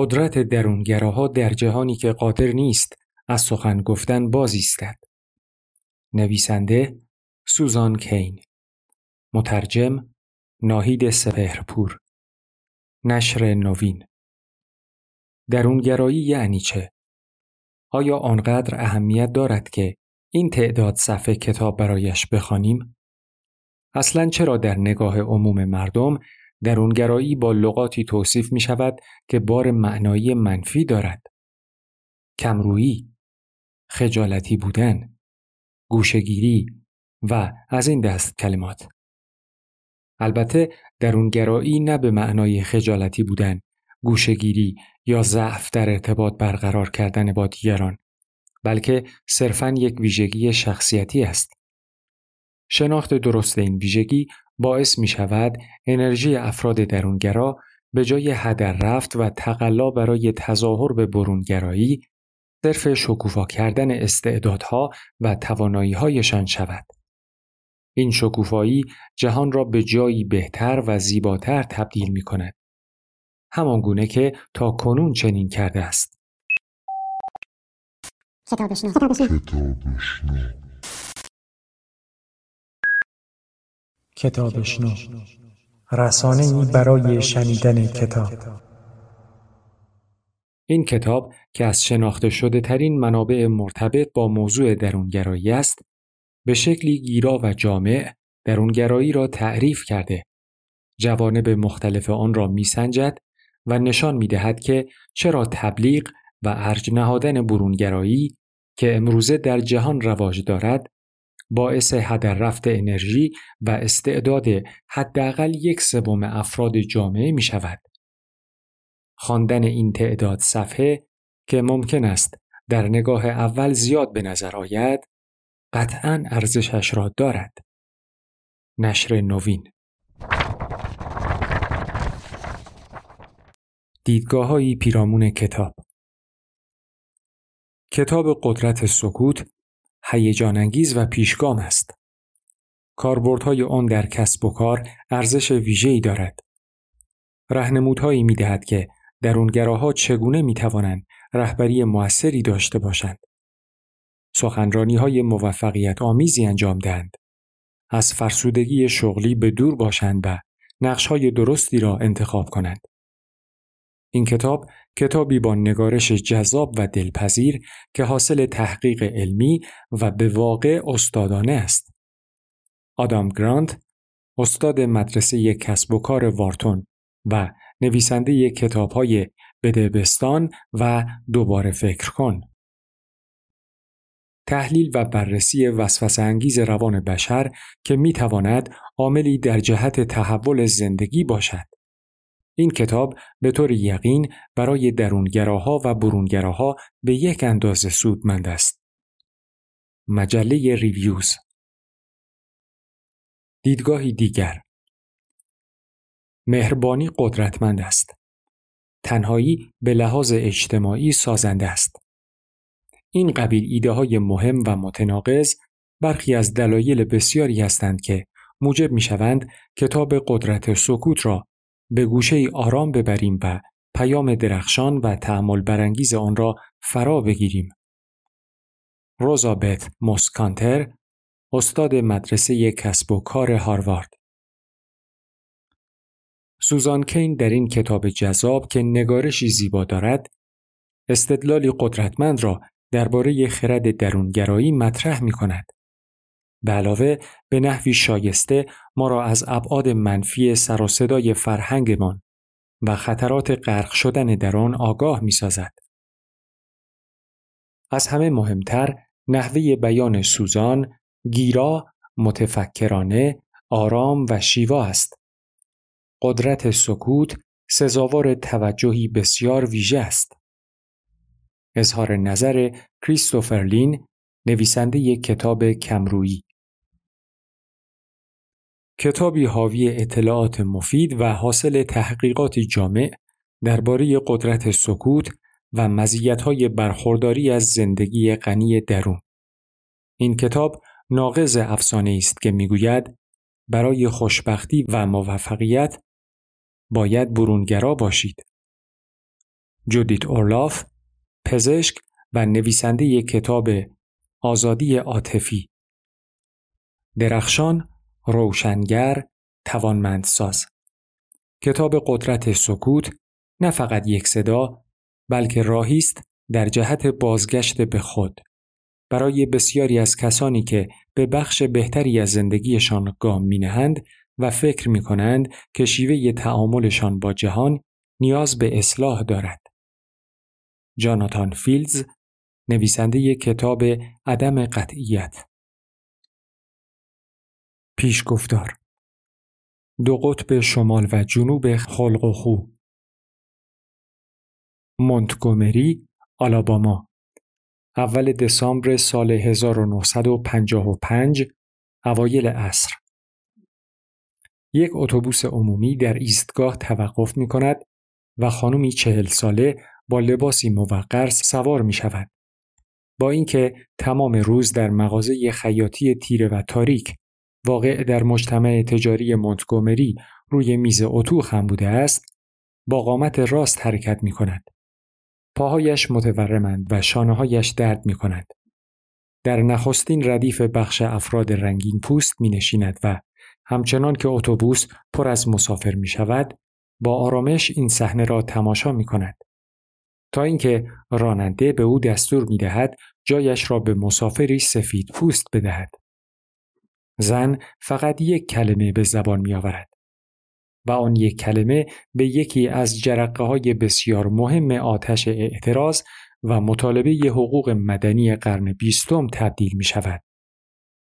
قدرت درونگراها در جهانی که قادر نیست از سخن گفتن باز ایستد. نویسنده سوزان کین مترجم ناهید سپهرپور نشر نوین درونگرایی یعنی چه؟ آیا آنقدر اهمیت دارد که این تعداد صفحه کتاب برایش بخوانیم؟ اصلا چرا در نگاه عموم مردم درونگرایی با لغاتی توصیف می شود که بار معنایی منفی دارد؟ کمرویی، خجالتی بودن، گوشگیری و از این دست کلمات. البته درونگرایی نه به معنای خجالتی بودن، گوشگیری یا ضعف در ارتباط برقرار کردن با دیگران بلکه صرفاً یک ویژگی شخصیتی است. شناخت درست این ویژگی باعث می شود انرژی افراد درونگرا به جای هدر رفت و تقلا برای تظاهر به برونگرایی صرف شکوفا کردن استعدادها و تواناییهایشان شود. این شکوفایی جهان را به جایی بهتر و زیباتر تبدیل می کند. همان گونه که تا کنون چنین کرده است. کتابشنو رسانه برای شنیدن کتاب. این کتاب که از شناخته شده ترین منابع مرتبط با موضوع درونگرایی است به شکلی گیرا و جامع درونگرایی را تعریف کرده. جوانب مختلف آن را میسنجد و نشان می دهد که چرا تبلیغ و ارج نهادن برونگرایی که امروزه در جهان رواج دارد باعث هدر رفت انرژی و استعداد حداقل یک سوم افراد جامعه می شود. خواندن این تعداد صفحه که ممکن است در نگاه اول زیاد به نظر آید قطعا ارزشش را دارد. نشر نوین دیدگاه پیرامون کتاب کتاب قدرت سکوت هیجان انگیز و پیشگام است. کاربردهای آن در کسب و کار ارزش ویژه‌ای دارد. رهنمودهایی می دهد که درونگراها چگونه می توانند رهبری موثری داشته باشند. سخنرانی های موفقیت آمیزی انجام دهند. از فرسودگی شغلی به دور باشند و نقش های درستی را انتخاب کنند. این کتاب کتابی با نگارش جذاب و دلپذیر که حاصل تحقیق علمی و به واقع استادانه است. آدام گرانت استاد مدرسه کسب و کار وارتون و نویسنده کتاب های بدبستان و دوباره فکر کن. تحلیل و بررسی وسوسه انگیز روان بشر که می تواند عاملی در جهت تحول زندگی باشد. این کتاب به طور یقین برای درونگراها و برونگراها به یک اندازه سودمند است. مجله ریویوز دیدگاهی دیگر مهربانی قدرتمند است. تنهایی به لحاظ اجتماعی سازنده است. این قبیل ایده های مهم و متناقض برخی از دلایل بسیاری هستند که موجب می شوند کتاب قدرت سکوت را به گوشه ای آرام ببریم و پیام درخشان و تعمل برانگیز آن را فرا بگیریم. روزابت موسکانتر استاد مدرسه کسب و کار هاروارد سوزان کین در این کتاب جذاب که نگارشی زیبا دارد استدلالی قدرتمند را درباره خرد درونگرایی مطرح می کند. به علاوه به نحوی شایسته ما را از ابعاد منفی سر و صدای فرهنگمان و خطرات غرق شدن در آن آگاه می سازد. از همه مهمتر نحوه بیان سوزان، گیرا، متفکرانه، آرام و شیوا است. قدرت سکوت سزاوار توجهی بسیار ویژه است. اظهار نظر کریستوفر لین نویسنده یک کتاب کمرویی کتابی حاوی اطلاعات مفید و حاصل تحقیقاتی جامع درباره قدرت سکوت و مزیت‌های برخورداری از زندگی غنی درون. این کتاب ناقض افسانه است که می‌گوید برای خوشبختی و موفقیت باید برونگرا باشید. جودیت اورلاف پزشک و نویسنده کتاب آزادی عاطفی درخشان روشنگر توانمندساز. کتاب قدرت سکوت نه فقط یک صدا بلکه راهی است در جهت بازگشت به خود. برای بسیاری از کسانی که به بخش بهتری از زندگیشان گام می نهند و فکر می کنند که شیوه تعاملشان با جهان نیاز به اصلاح دارد. جاناتان فیلز نویسنده کتاب عدم قطعیت. پیشگفتار. دو قطب شمال و جنوب خلق و خو. مونتگومری آلاباما. اول دسامبر سال 1955 اوایل عصر. یک اتوبوس عمومی در ایستگاه توقف می کند و خانمی چهل ساله با لباسی موقر سوار می شود. با اینکه تمام روز در مغازه خیاطی تیره و تاریک واقع در مجتمع تجاری مونتگومری روی میز اتو خم بوده است با قامت راست حرکت می کند. پاهایش متورمند و شانههایش درد می کند. در نخستین ردیف بخش افراد رنگین پوست می نشیند و همچنان که اتوبوس پر از مسافر می شود با آرامش این صحنه را تماشا می کند. تا اینکه راننده به او دستور می دهد جایش را به مسافری سفید پوست بدهد. زن فقط یک کلمه به زبان می آورد. و آن یک کلمه به یکی از جرقه های بسیار مهم آتش اعتراض و مطالبه حقوق مدنی قرن بیستم تبدیل می شود.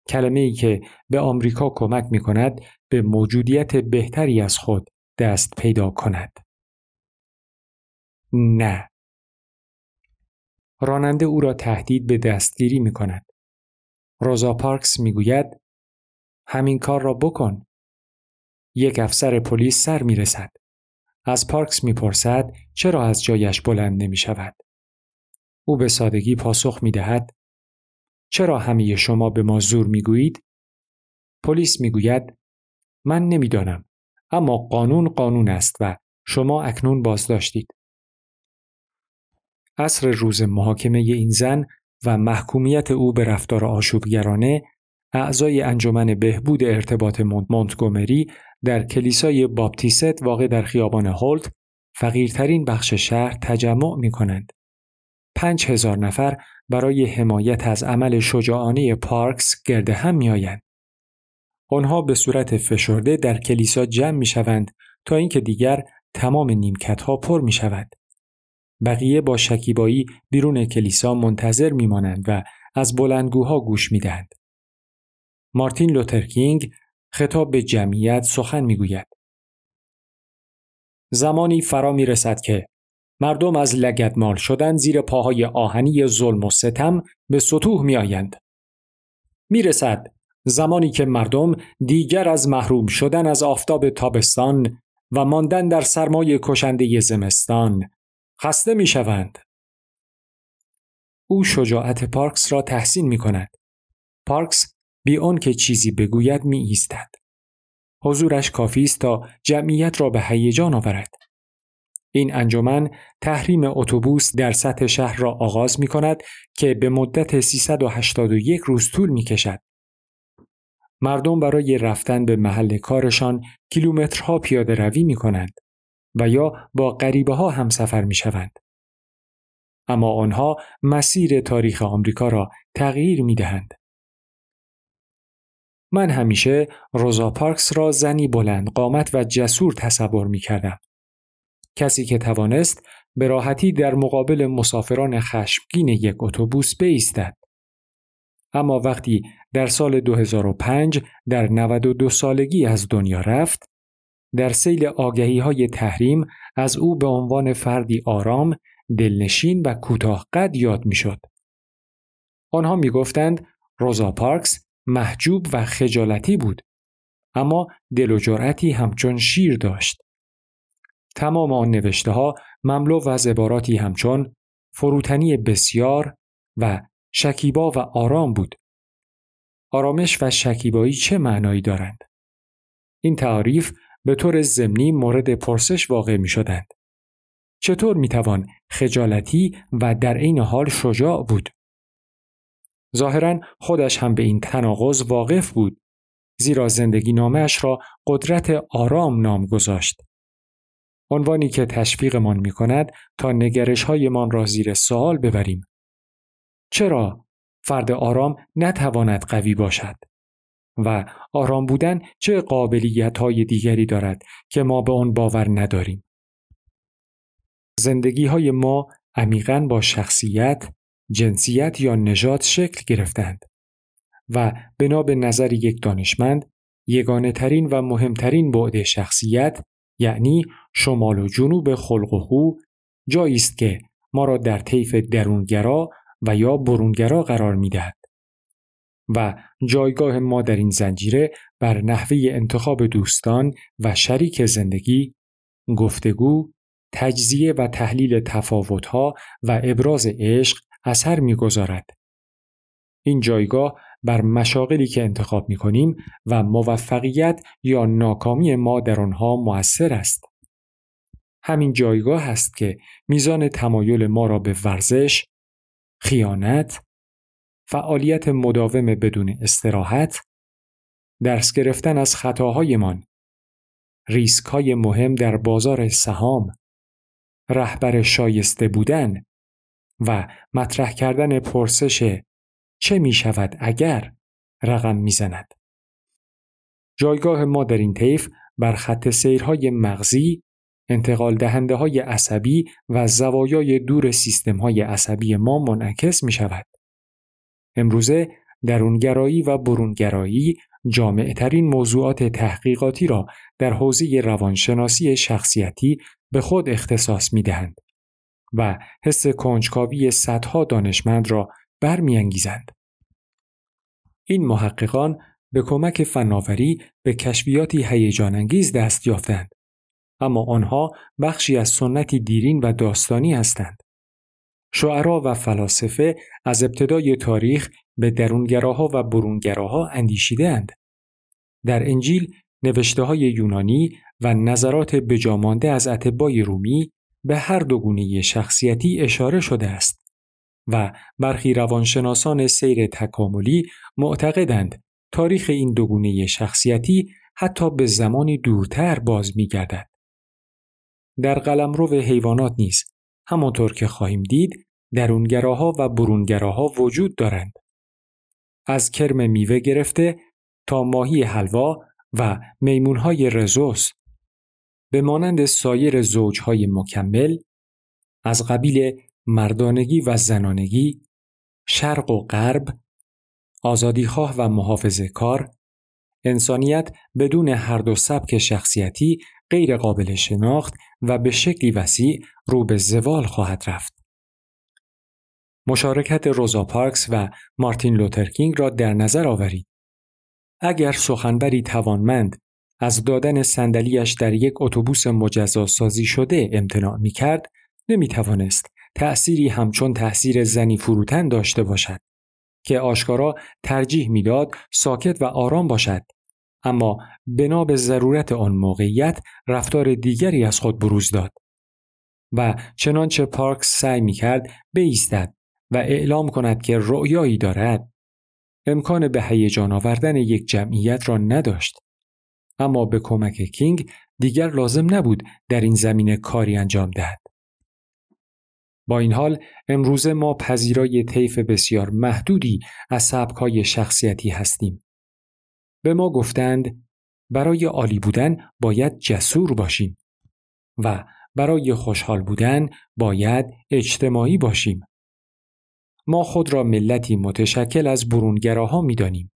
کلمه ای که به آمریکا کمک می کند به موجودیت بهتری از خود دست پیدا کند. نه. راننده او را تهدید به دستگیری می کند. روزا پارکس می گوید همین کار را بکن. یک افسر پلیس سر می رسد. از پارکس می پرسد چرا از جایش بلند نمی شود. او به سادگی پاسخ می دهد چرا همه شما به ما زور می گویید؟ پلیس می گوید من نمی‌دانم اما قانون قانون است و شما اکنون بازداشتید. عصر روز محاکمه این زن و محکومیت او به رفتار آشوبگرانه اعضای انجمن بهبود ارتباط مونتگومری در کلیسای باپتیست واقع در خیابان هولت فقیرترین بخش شهر تجمع می کنند. پنج هزار نفر برای حمایت از عمل شجاعانه پارکس گرد هم می آیند. آنها به صورت فشرده در کلیسا جمع می شوند تا اینکه دیگر تمام نیمکت ها پر می شود. بقیه با شکیبایی بیرون کلیسا منتظر می مانند و از بلندگوها گوش می دهند. مارتین لوترکینگ خطاب به جمعیت سخن می گوید. زمانی فرا می رسد که مردم از لگدمال شدن زیر پاهای آهنی ظلم و ستم به سطوح می آیند. می رسد زمانی که مردم دیگر از محروم شدن از آفتاب تابستان و ماندن در سرمای کشنده زمستان خسته می شوند. او شجاعت پارکس را تحسین می کند. پارکس بی آن که چیزی بگوید می ایستد. حضورش کافی است تا جمعیت را به هیجان آورد. این انجمن تحریم اتوبوس در سطح شهر را آغاز می کند که به مدت 381 روز طول می کشد. مردم برای رفتن به محل کارشان کیلومترها پیاده روی می کنند و یا با غریبه ها هم سفر می شوند. اما آنها مسیر تاریخ آمریکا را تغییر می دهند. من همیشه روزا پارکس را زنی بلند قامت و جسور تصور می کردم. کسی که توانست به راحتی در مقابل مسافران خشمگین یک اتوبوس بایستد. اما وقتی در سال 2005 در 92 سالگی از دنیا رفت، در سیل آگهی های تحریم از او به عنوان فردی آرام، دلنشین و کوتاه قد یاد می‌شد. آنها می گفتند روزا پارکس محجوب و خجالتی بود اما دل و جرأتی همچون شیر داشت. تمام آن نوشته ها مملو از عباراتی همچون فروتنی بسیار و شکیبا و آرام بود. آرامش و شکیبایی چه معنایی دارند؟ این تعریف به طور ضمنی مورد پرسش واقع می شدند. چطور می‌توان خجالتی و در عین حال شجاع بود؟ ظاهرا خودش هم به این تناقض واقف بود زیرا زندگی نامش را قدرت آرام نام گذاشت. عنوانی که تشویقمان می کند تا نگرش هایمان را زیر سوال ببریم. چرا فرد آرام نتواند قوی باشد؟ و آرام بودن چه قابلیت های دیگری دارد که ما به آن باور نداریم؟ زندگی های ما عمیقا با شخصیت، جنسیت یا نژاد شکل گرفتند و بنا به نظر یک دانشمند یگانه ترین و مهمترین بعد شخصیت یعنی شمال و جنوب خلق و خو جایی است که ما را در طیف درونگرا و یا برونگرا قرار می دهد. و جایگاه ما در این زنجیره بر نحوه انتخاب دوستان و شریک زندگی، گفتگو، تجزیه و تحلیل تفاوتها و ابراز عشق اثر می‌گذارد. این جایگاه بر مشاغلی که انتخاب می کنیم و موفقیت یا ناکامی ما در آنها موثر است. همین جایگاه است که میزان تمایل ما را به ورزش، خیانت، فعالیت مداوم بدون استراحت، درس گرفتن از خطاهایمان، ریسک های مهم در بازار سهام، رهبر شایسته بودن و مطرح کردن پرسش چه می شود اگر رقم می زند. جایگاه ما در این طیف بر خط سیرهای مغزی، انتقال دهنده های عصبی و زوایای دور سیستم های عصبی ما منعکس می شود. امروزه درونگرایی و برونگرایی جامعترین موضوعات تحقیقاتی را در حوزه روانشناسی شخصیتی به خود اختصاص می دهند و حس کنجکاوی صدها دانشمند را برمیانگیزند. این محققان به کمک فناوری به کشفیاتی هیجان انگیز دست یافتند اما آنها بخشی از سنتی دیرین و داستانی هستند شعرا و فلاسفه از ابتدای تاریخ به درونگراها و برونگراها اندیشیدهاند در انجیل نوشته های یونانی و نظرات بجامانده از اتبای رومی به هر دو گونه شخصیتی اشاره شده است و برخی روانشناسان سیر تکاملی معتقدند تاریخ این دوگونه شخصیتی حتی به زمانی دورتر باز می گردد. در قلمرو حیوانات نیز همانطور که خواهیم دید درونگراها و برونگراها وجود دارند. از کرم میوه گرفته تا ماهی حلوا و میمونهای رزوس به مانند سایر زوجهای مکمل از قبیل مردانگی و زنانگی، شرق و غرب، آزادیخواه و محافظه کار، انسانیت بدون هر دو سبک شخصیتی غیر قابل شناخت و به شکلی وسیع رو به زوال خواهد رفت. مشارکت روزا پارکس و مارتین لوترکینگ را در نظر آورید. اگر سخنبری توانمند از دادن صندلیاش در یک اتوبوس مجزا سازی شده امتناع می کرد، نمی توانست تأثیری همچون تأثیر زنی فروتن داشته باشد که آشکارا ترجیح می‌داد ساکت و آرام باشد. اما بنا به ضرورت آن موقعیت رفتار دیگری از خود بروز داد و چنانچه پارکس سعی می کرد بیستد و اعلام کند که رؤیایی دارد. امکان به هیجان آوردن یک جمعیت را نداشت. اما به کمک کینگ دیگر لازم نبود در این زمینه کاری انجام دهد با این حال امروز ما پذیرای طیف بسیار محدودی از سبکهای شخصیتی هستیم. به ما گفتند برای عالی بودن باید جسور باشیم و برای خوشحال بودن باید اجتماعی باشیم. ما خود را ملتی متشکل از برونگراها می دانیم.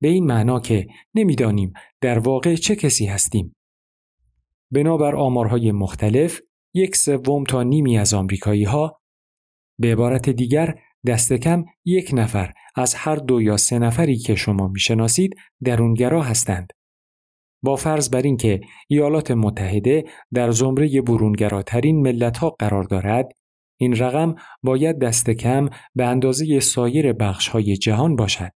به این معنا که نمی‌دانیم در واقع چه کسی هستیم. بنابر آمارهای مختلف یک سوم تا نیمی از آمریکایی ها به عبارت دیگر دست کم یک نفر از هر دو یا سه نفری که شما می‌شناسید درونگرا هستند. با فرض بر اینکه ایالات متحده در زمره برونگراترین ملت ها قرار دارد، این رقم باید دست کم به اندازه سایر بخش های جهان باشد.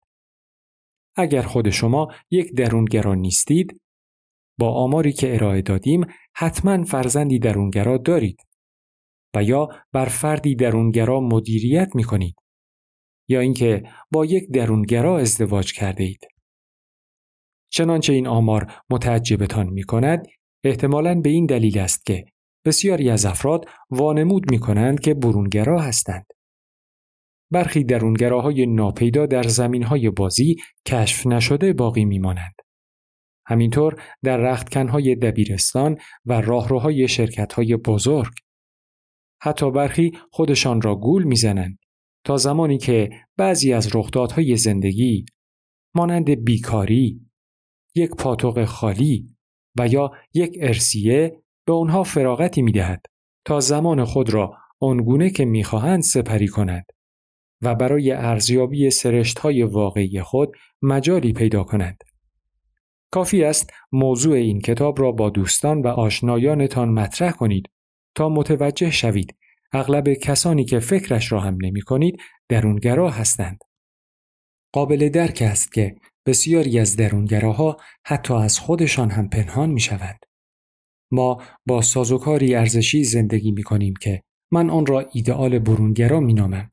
اگر خود شما یک درونگرا نیستید، با آماری که ارائه دادیم حتما فرزندی درونگرا دارید. و یا بر فردی درونگرا مدیریت می کنید یا اینکه با یک درونگرا ازدواج کرده اید. چنانچه این آمار متعجبتان می کند احتمالاً به این دلیل است که بسیاری از افراد وانمود می کنند که برونگرا هستند. برخی درونگراهای ناپیدا در زمینهای بازی کشف نشده باقی می مانند. همینطور در رختکنهای دبیرستان و راهروهای شرکتهای بزرگ. حتی برخی خودشان را گول می‌زنند تا زمانی که بعضی از رخدادهای زندگی مانند بیکاری، یک پاتوق خالی و یا یک ارسیه به آنها فراغتی می دهد تا زمان خود را آنگونه که می‌خواهند سپری کند و برای ارزیابی سرشت های واقعی خود مجالی پیدا کنند. کافی است موضوع این کتاب را با دوستان و آشنایانتان مطرح کنید تا متوجه شوید اغلب کسانی که فکرش را هم نمی کنید درونگرا هستند. قابل درک است که بسیاری از درونگراها حتی از خودشان هم پنهان می شوند. ما با سازوکاری ارزشی زندگی می کنیم که من آن را ایدئال برونگرا می نامم.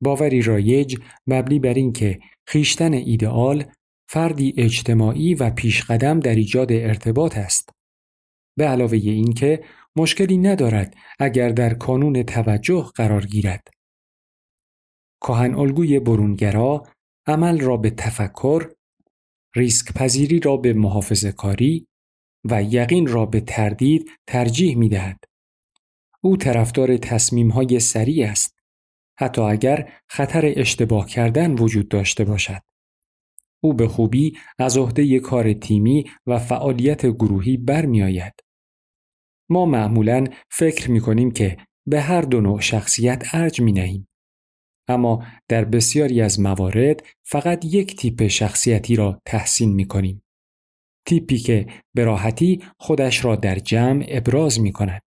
باوری رایج مبنی بر اینکه خیشتن ایدئال فردی اجتماعی و پیشقدم در ایجاد ارتباط است. به علاوه اینکه مشکلی ندارد اگر در کانون توجه قرار گیرد. کهن الگوی برونگرا عمل را به تفکر، ریسک پذیری را به محافظه کاری و یقین را به تردید ترجیح می دهد. او طرفدار تصمیم های سریع است. حتی اگر خطر اشتباه کردن وجود داشته باشد. او به خوبی از عهده کار تیمی و فعالیت گروهی برمیآید. ما معمولا فکر می کنیم که به هر دو نوع شخصیت ارج می نهیم. اما در بسیاری از موارد فقط یک تیپ شخصیتی را تحسین می کنیم. تیپی که به راحتی خودش را در جمع ابراز می کند.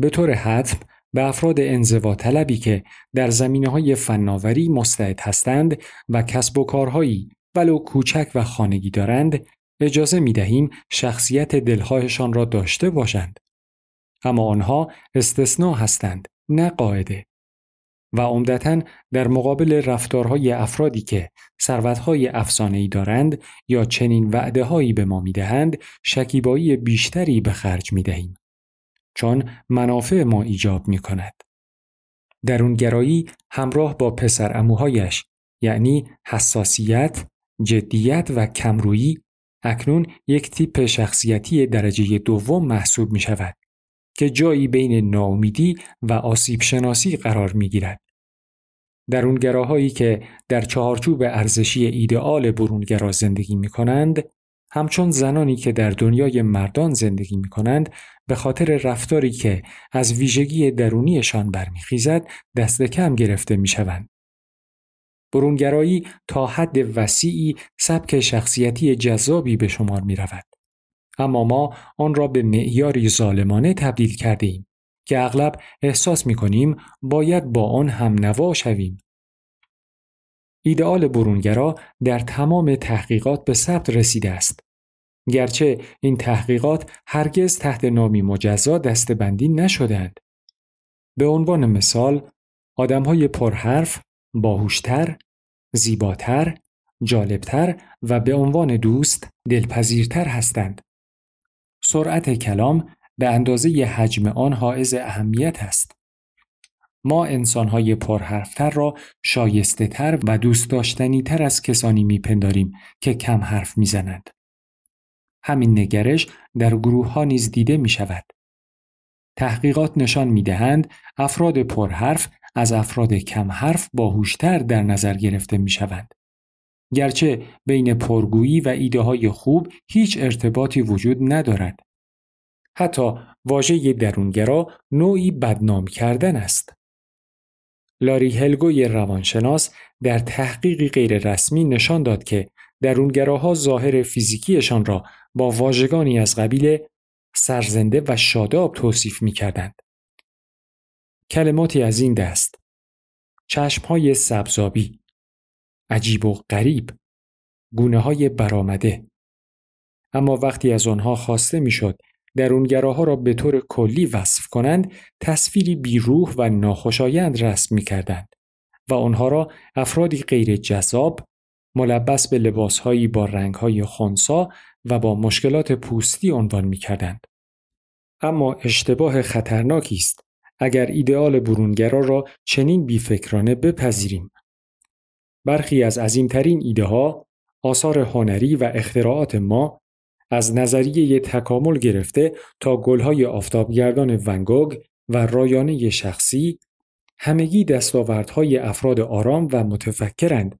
به طور حتم به افراد انزوا طلبی که در زمینه های فناوری مستعد هستند و کسب و کارهایی ولو کوچک و خانگی دارند اجازه می دهیم شخصیت دلهایشان را داشته باشند. اما آنها استثناء هستند نه قاعده. و عمدتا در مقابل رفتارهای افرادی که ثروتهای افسانه‌ای دارند یا چنین وعده هایی به ما می‌دهند شکیبایی بیشتری به خرج می دهیم. چون منافع ما ایجاب می کند. درونگرایی همراه با پسر اموهایش یعنی حساسیت، جدیت و کمرویی اکنون یک تیپ شخصیتی درجه دوم محسوب می شود که جایی بین ناامیدی و آسیب شناسی قرار می گیرد. درونگراهایی که در چهارچوب ارزشی ایدئال برونگرا زندگی می کنند همچون زنانی که در دنیای مردان زندگی می کنند به خاطر رفتاری که از ویژگی درونیشان برمیخیزد دست کم گرفته می شوند. برونگرایی تا حد وسیعی سبک شخصیتی جذابی به شمار می رود. اما ما آن را به معیاری ظالمانه تبدیل کرده ایم که اغلب احساس می کنیم باید با آن هم نوا شویم. ایدئال برونگرا در تمام تحقیقات به ثبت رسیده است. گرچه این تحقیقات هرگز تحت نامی مجزا دستبندی نشدند. به عنوان مثال، آدمهای پرحرف، باهوشتر، زیباتر، جالبتر و به عنوان دوست دلپذیرتر هستند. سرعت کلام به اندازه حجم آن حائز اهمیت است. ما انسانهای پرحرفتر را شایسته تر و دوست داشتنی تر از کسانی میپنداریم که کم حرف می‌زنند. همین نگرش در گروه ها نیز دیده می شود. تحقیقات نشان می دهند افراد پرحرف از افراد کم حرف باهوشتر در نظر گرفته می شوند. گرچه بین پرگویی و ایده های خوب هیچ ارتباطی وجود ندارد. حتی واژه درونگرا نوعی بدنام کردن است. لاری هلگوی روانشناس در تحقیقی غیررسمی نشان داد که درونگراها ظاهر فیزیکیشان را با واژگانی از قبیل سرزنده و شاداب توصیف می کردند. کلماتی از این دست چشمهای سبزابی عجیب و غریب گونه های برامده اما وقتی از آنها خواسته می‌شد درونگراها را به طور کلی وصف کنند تصویری بیروح و ناخوشایند رسم می کردند و آنها را افرادی غیر جذاب ملبس به لباسهایی با رنگهای خونسا و با مشکلات پوستی عنوان می کردند. اما اشتباه خطرناکی است اگر ایدئال برونگرا را چنین بیفکرانه بپذیریم. برخی از عظیمترین ایده ها، آثار هنری و اختراعات ما از نظریه تکامل گرفته تا گلهای آفتابگردان ونگوگ و رایانه شخصی همگی دستاوردهای افراد آرام و متفکرند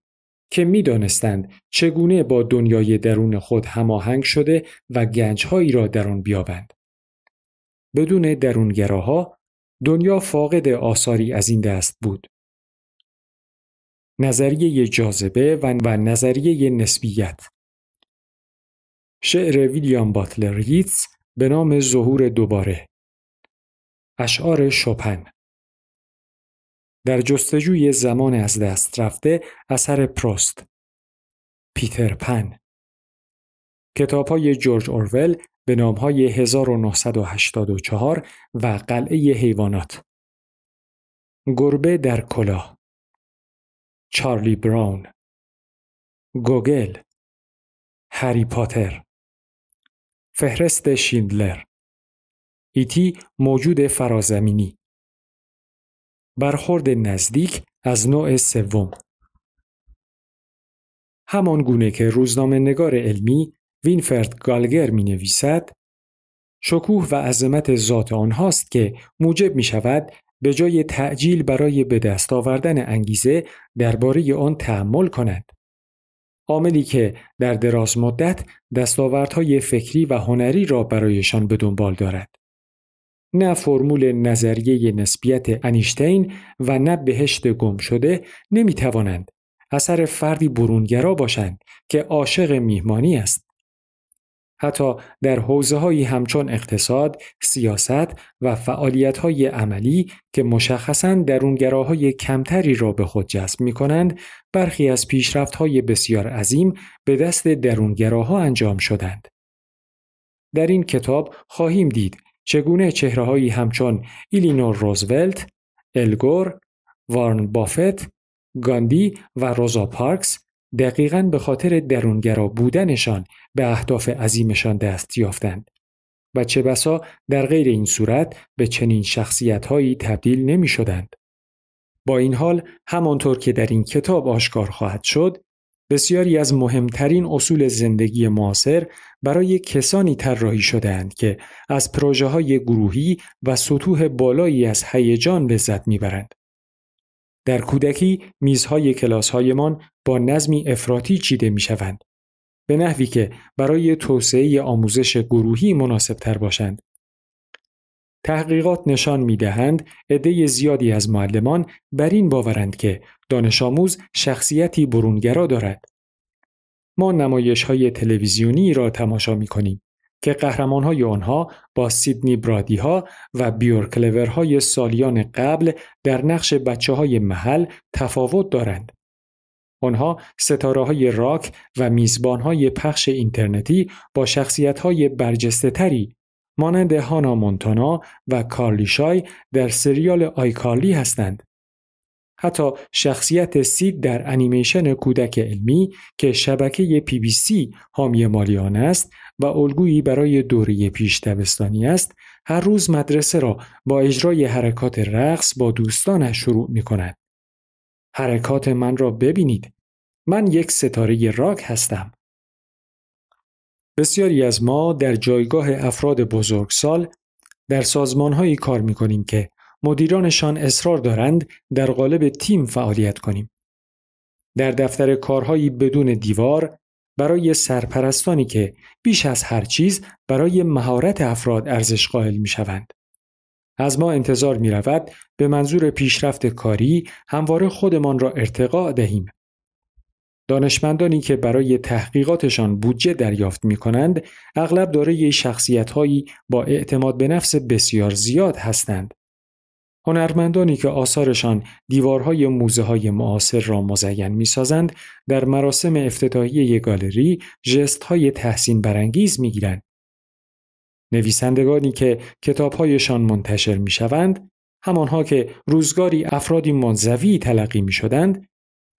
که می‌دانستند چگونه با دنیای درون خود هماهنگ شده و گنجهایی را در آن بیابند. بدون درونگراها دنیا فاقد آثاری از این دست بود. نظریه جاذبه و, نظریه نسبیت شعر ویلیام باتلر ییتس به نام ظهور دوباره. اشعار شوپن در جستجوی زمان از دست رفته اثر پروست. پیتر پن. کتاب های جورج اورول به نام های 1984 و قلعه حیوانات. گربه در کلاه. چارلی براون. گوگل. هری پاتر. فهرست شیندلر. ایتی موجود فرازمینی. برخورد نزدیک از نوع سوم. همان گونه که روزنامه نگار علمی وینفرد گالگر می نویسد شکوه و عظمت ذات آنهاست که موجب می شود به جای تعجیل برای به دست آوردن انگیزه درباره آن تحمل کنند. عاملی که در دراز مدت دستاوردهای فکری و هنری را برایشان به دنبال دارد. نه فرمول نظریه نسبیت انیشتین و نه بهشت گم شده نمی توانند اثر فردی برونگرا باشند که عاشق میهمانی است. حتی در حوزه هایی همچون اقتصاد، سیاست و فعالیت های عملی که مشخصاً درونگراهای کمتری را به خود جذب می کنند، برخی از پیشرفت های بسیار عظیم به دست درونگراها انجام شدند. در این کتاب خواهیم دید چگونه چهرههایی همچون ایلینور روزولت، الگور، وارن بافت، گاندی و روزا پارکس دقیقا به خاطر درونگرا بودنشان به اهداف عظیمشان دست یافتند و چه بسا در غیر این صورت به چنین شخصیت تبدیل نمی شدند. با این حال همانطور که در این کتاب آشکار خواهد شد بسیاری از مهمترین اصول زندگی معاصر برای کسانی طراحی شدهاند که از پروژه های گروهی و سطوح بالایی از هیجان لذت می‌برند. در کودکی میزهای کلاسهایمان با نظمی افراطی چیده می شوند. به نحوی که برای توسعه آموزش گروهی مناسب تر باشند. تحقیقات نشان می دهند عده زیادی از معلمان بر این باورند که دانش آموز شخصیتی برونگرا دارد. ما نمایش های تلویزیونی را تماشا می کنیم که قهرمان های آنها با سیدنی برادی ها و بیورکلور های سالیان قبل در نقش بچه های محل تفاوت دارند. آنها ستاره های راک و میزبان های پخش اینترنتی با شخصیت های برجسته تری مانند هانا مونتانا و کارلی شای در سریال آیکارلی هستند. حتی شخصیت سید در انیمیشن کودک علمی که شبکه پی بی سی حامی مالی آن است و الگویی برای دوره پیش دبستانی است هر روز مدرسه را با اجرای حرکات رقص با دوستانش شروع می کند. حرکات من را ببینید. من یک ستاره راک هستم. بسیاری از ما در جایگاه افراد بزرگسال در سازمانهایی کار می کنیم که مدیرانشان اصرار دارند در قالب تیم فعالیت کنیم. در دفتر کارهایی بدون دیوار برای سرپرستانی که بیش از هر چیز برای مهارت افراد ارزش قائل می شوند. از ما انتظار می رود به منظور پیشرفت کاری همواره خودمان را ارتقا دهیم. دانشمندانی که برای تحقیقاتشان بودجه دریافت می کنند اغلب دارای شخصیت هایی با اعتماد به نفس بسیار زیاد هستند. هنرمندانی که آثارشان دیوارهای موزه های معاصر را مزین می سازند در مراسم افتتاحیه گالری جست های تحسین برانگیز می گیرند. نویسندگانی که کتابهایشان منتشر می شوند همانها که روزگاری افرادی منزوی تلقی می شدند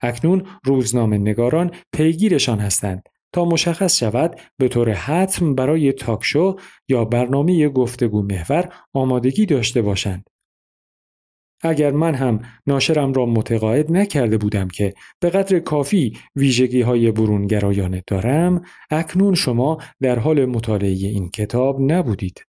اکنون روزنامه نگاران پیگیرشان هستند تا مشخص شود به طور حتم برای تاکشو یا برنامه گفتگو محور آمادگی داشته باشند. اگر من هم ناشرم را متقاعد نکرده بودم که به قدر کافی ویژگی های برونگرایانه دارم اکنون شما در حال مطالعه این کتاب نبودید.